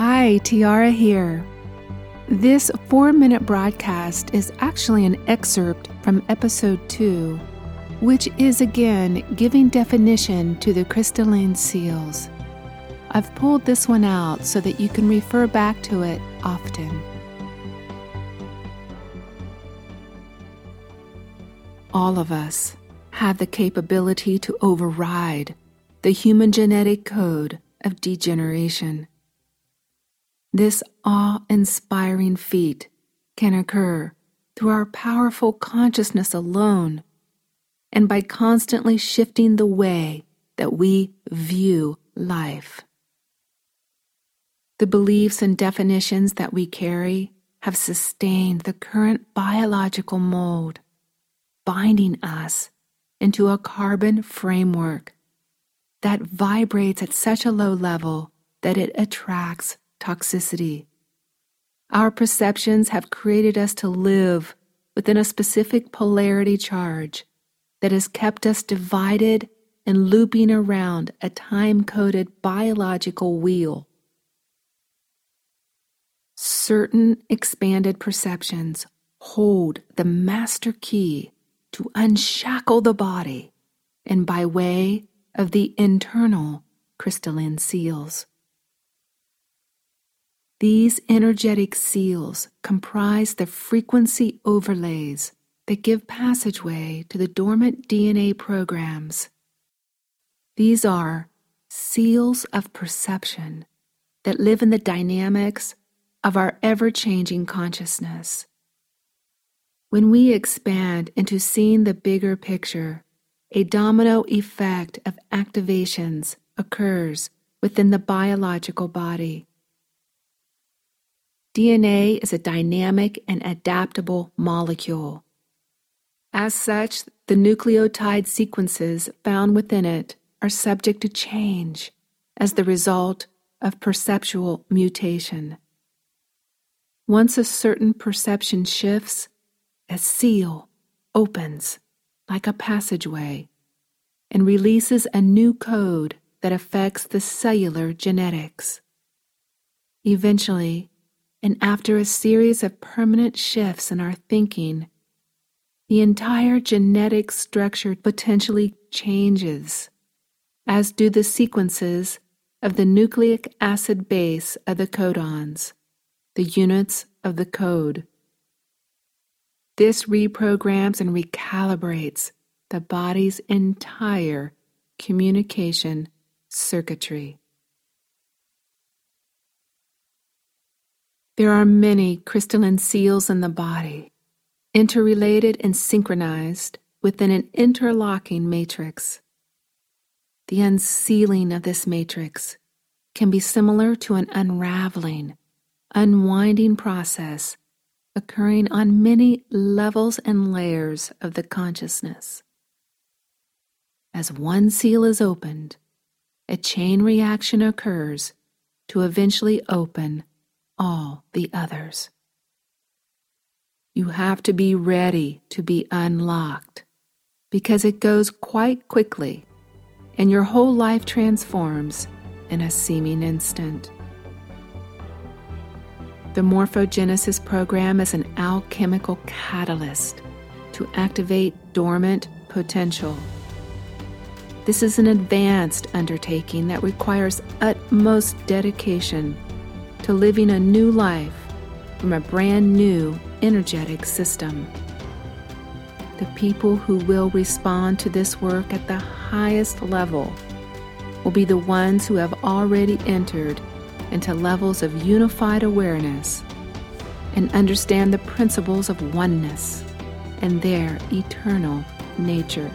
Hi, Tiara here. This four minute broadcast is actually an excerpt from episode two, which is again giving definition to the crystalline seals. I've pulled this one out so that you can refer back to it often. All of us have the capability to override the human genetic code of degeneration. This awe inspiring feat can occur through our powerful consciousness alone and by constantly shifting the way that we view life. The beliefs and definitions that we carry have sustained the current biological mold, binding us into a carbon framework that vibrates at such a low level that it attracts toxicity. Our perceptions have created us to live within a specific polarity charge that has kept us divided and looping around a time coded biological wheel. Certain expanded perceptions hold the master key to unshackle the body and by way of the internal crystalline seals. These energetic seals comprise the frequency overlays that give passageway to the dormant DNA programs. These are seals of perception that live in the dynamics of our ever changing consciousness. When we expand into seeing the bigger picture, a domino effect of activations occurs within the biological body. DNA is a dynamic and adaptable molecule. As such, the nucleotide sequences found within it are subject to change as the result of perceptual mutation. Once a certain perception shifts, a seal opens like a passageway and releases a new code that affects the cellular genetics. Eventually, and after a series of permanent shifts in our thinking, the entire genetic structure potentially changes, as do the sequences of the nucleic acid base of the codons, the units of the code. This reprograms and recalibrates the body's entire communication circuitry. There are many crystalline seals in the body, interrelated and synchronized within an interlocking matrix. The unsealing of this matrix can be similar to an unraveling, unwinding process occurring on many levels and layers of the consciousness. As one seal is opened, a chain reaction occurs to eventually open the others. You have to be ready to be unlocked because it goes quite quickly and your whole life transforms in a seeming instant. The Morphogenesis program is an alchemical catalyst to activate dormant potential. This is an advanced undertaking that requires utmost dedication to living a new life from a brand new energetic system. The people who will respond to this work at the highest level will be the ones who have already entered into levels of unified awareness and understand the principles of oneness and their eternal nature.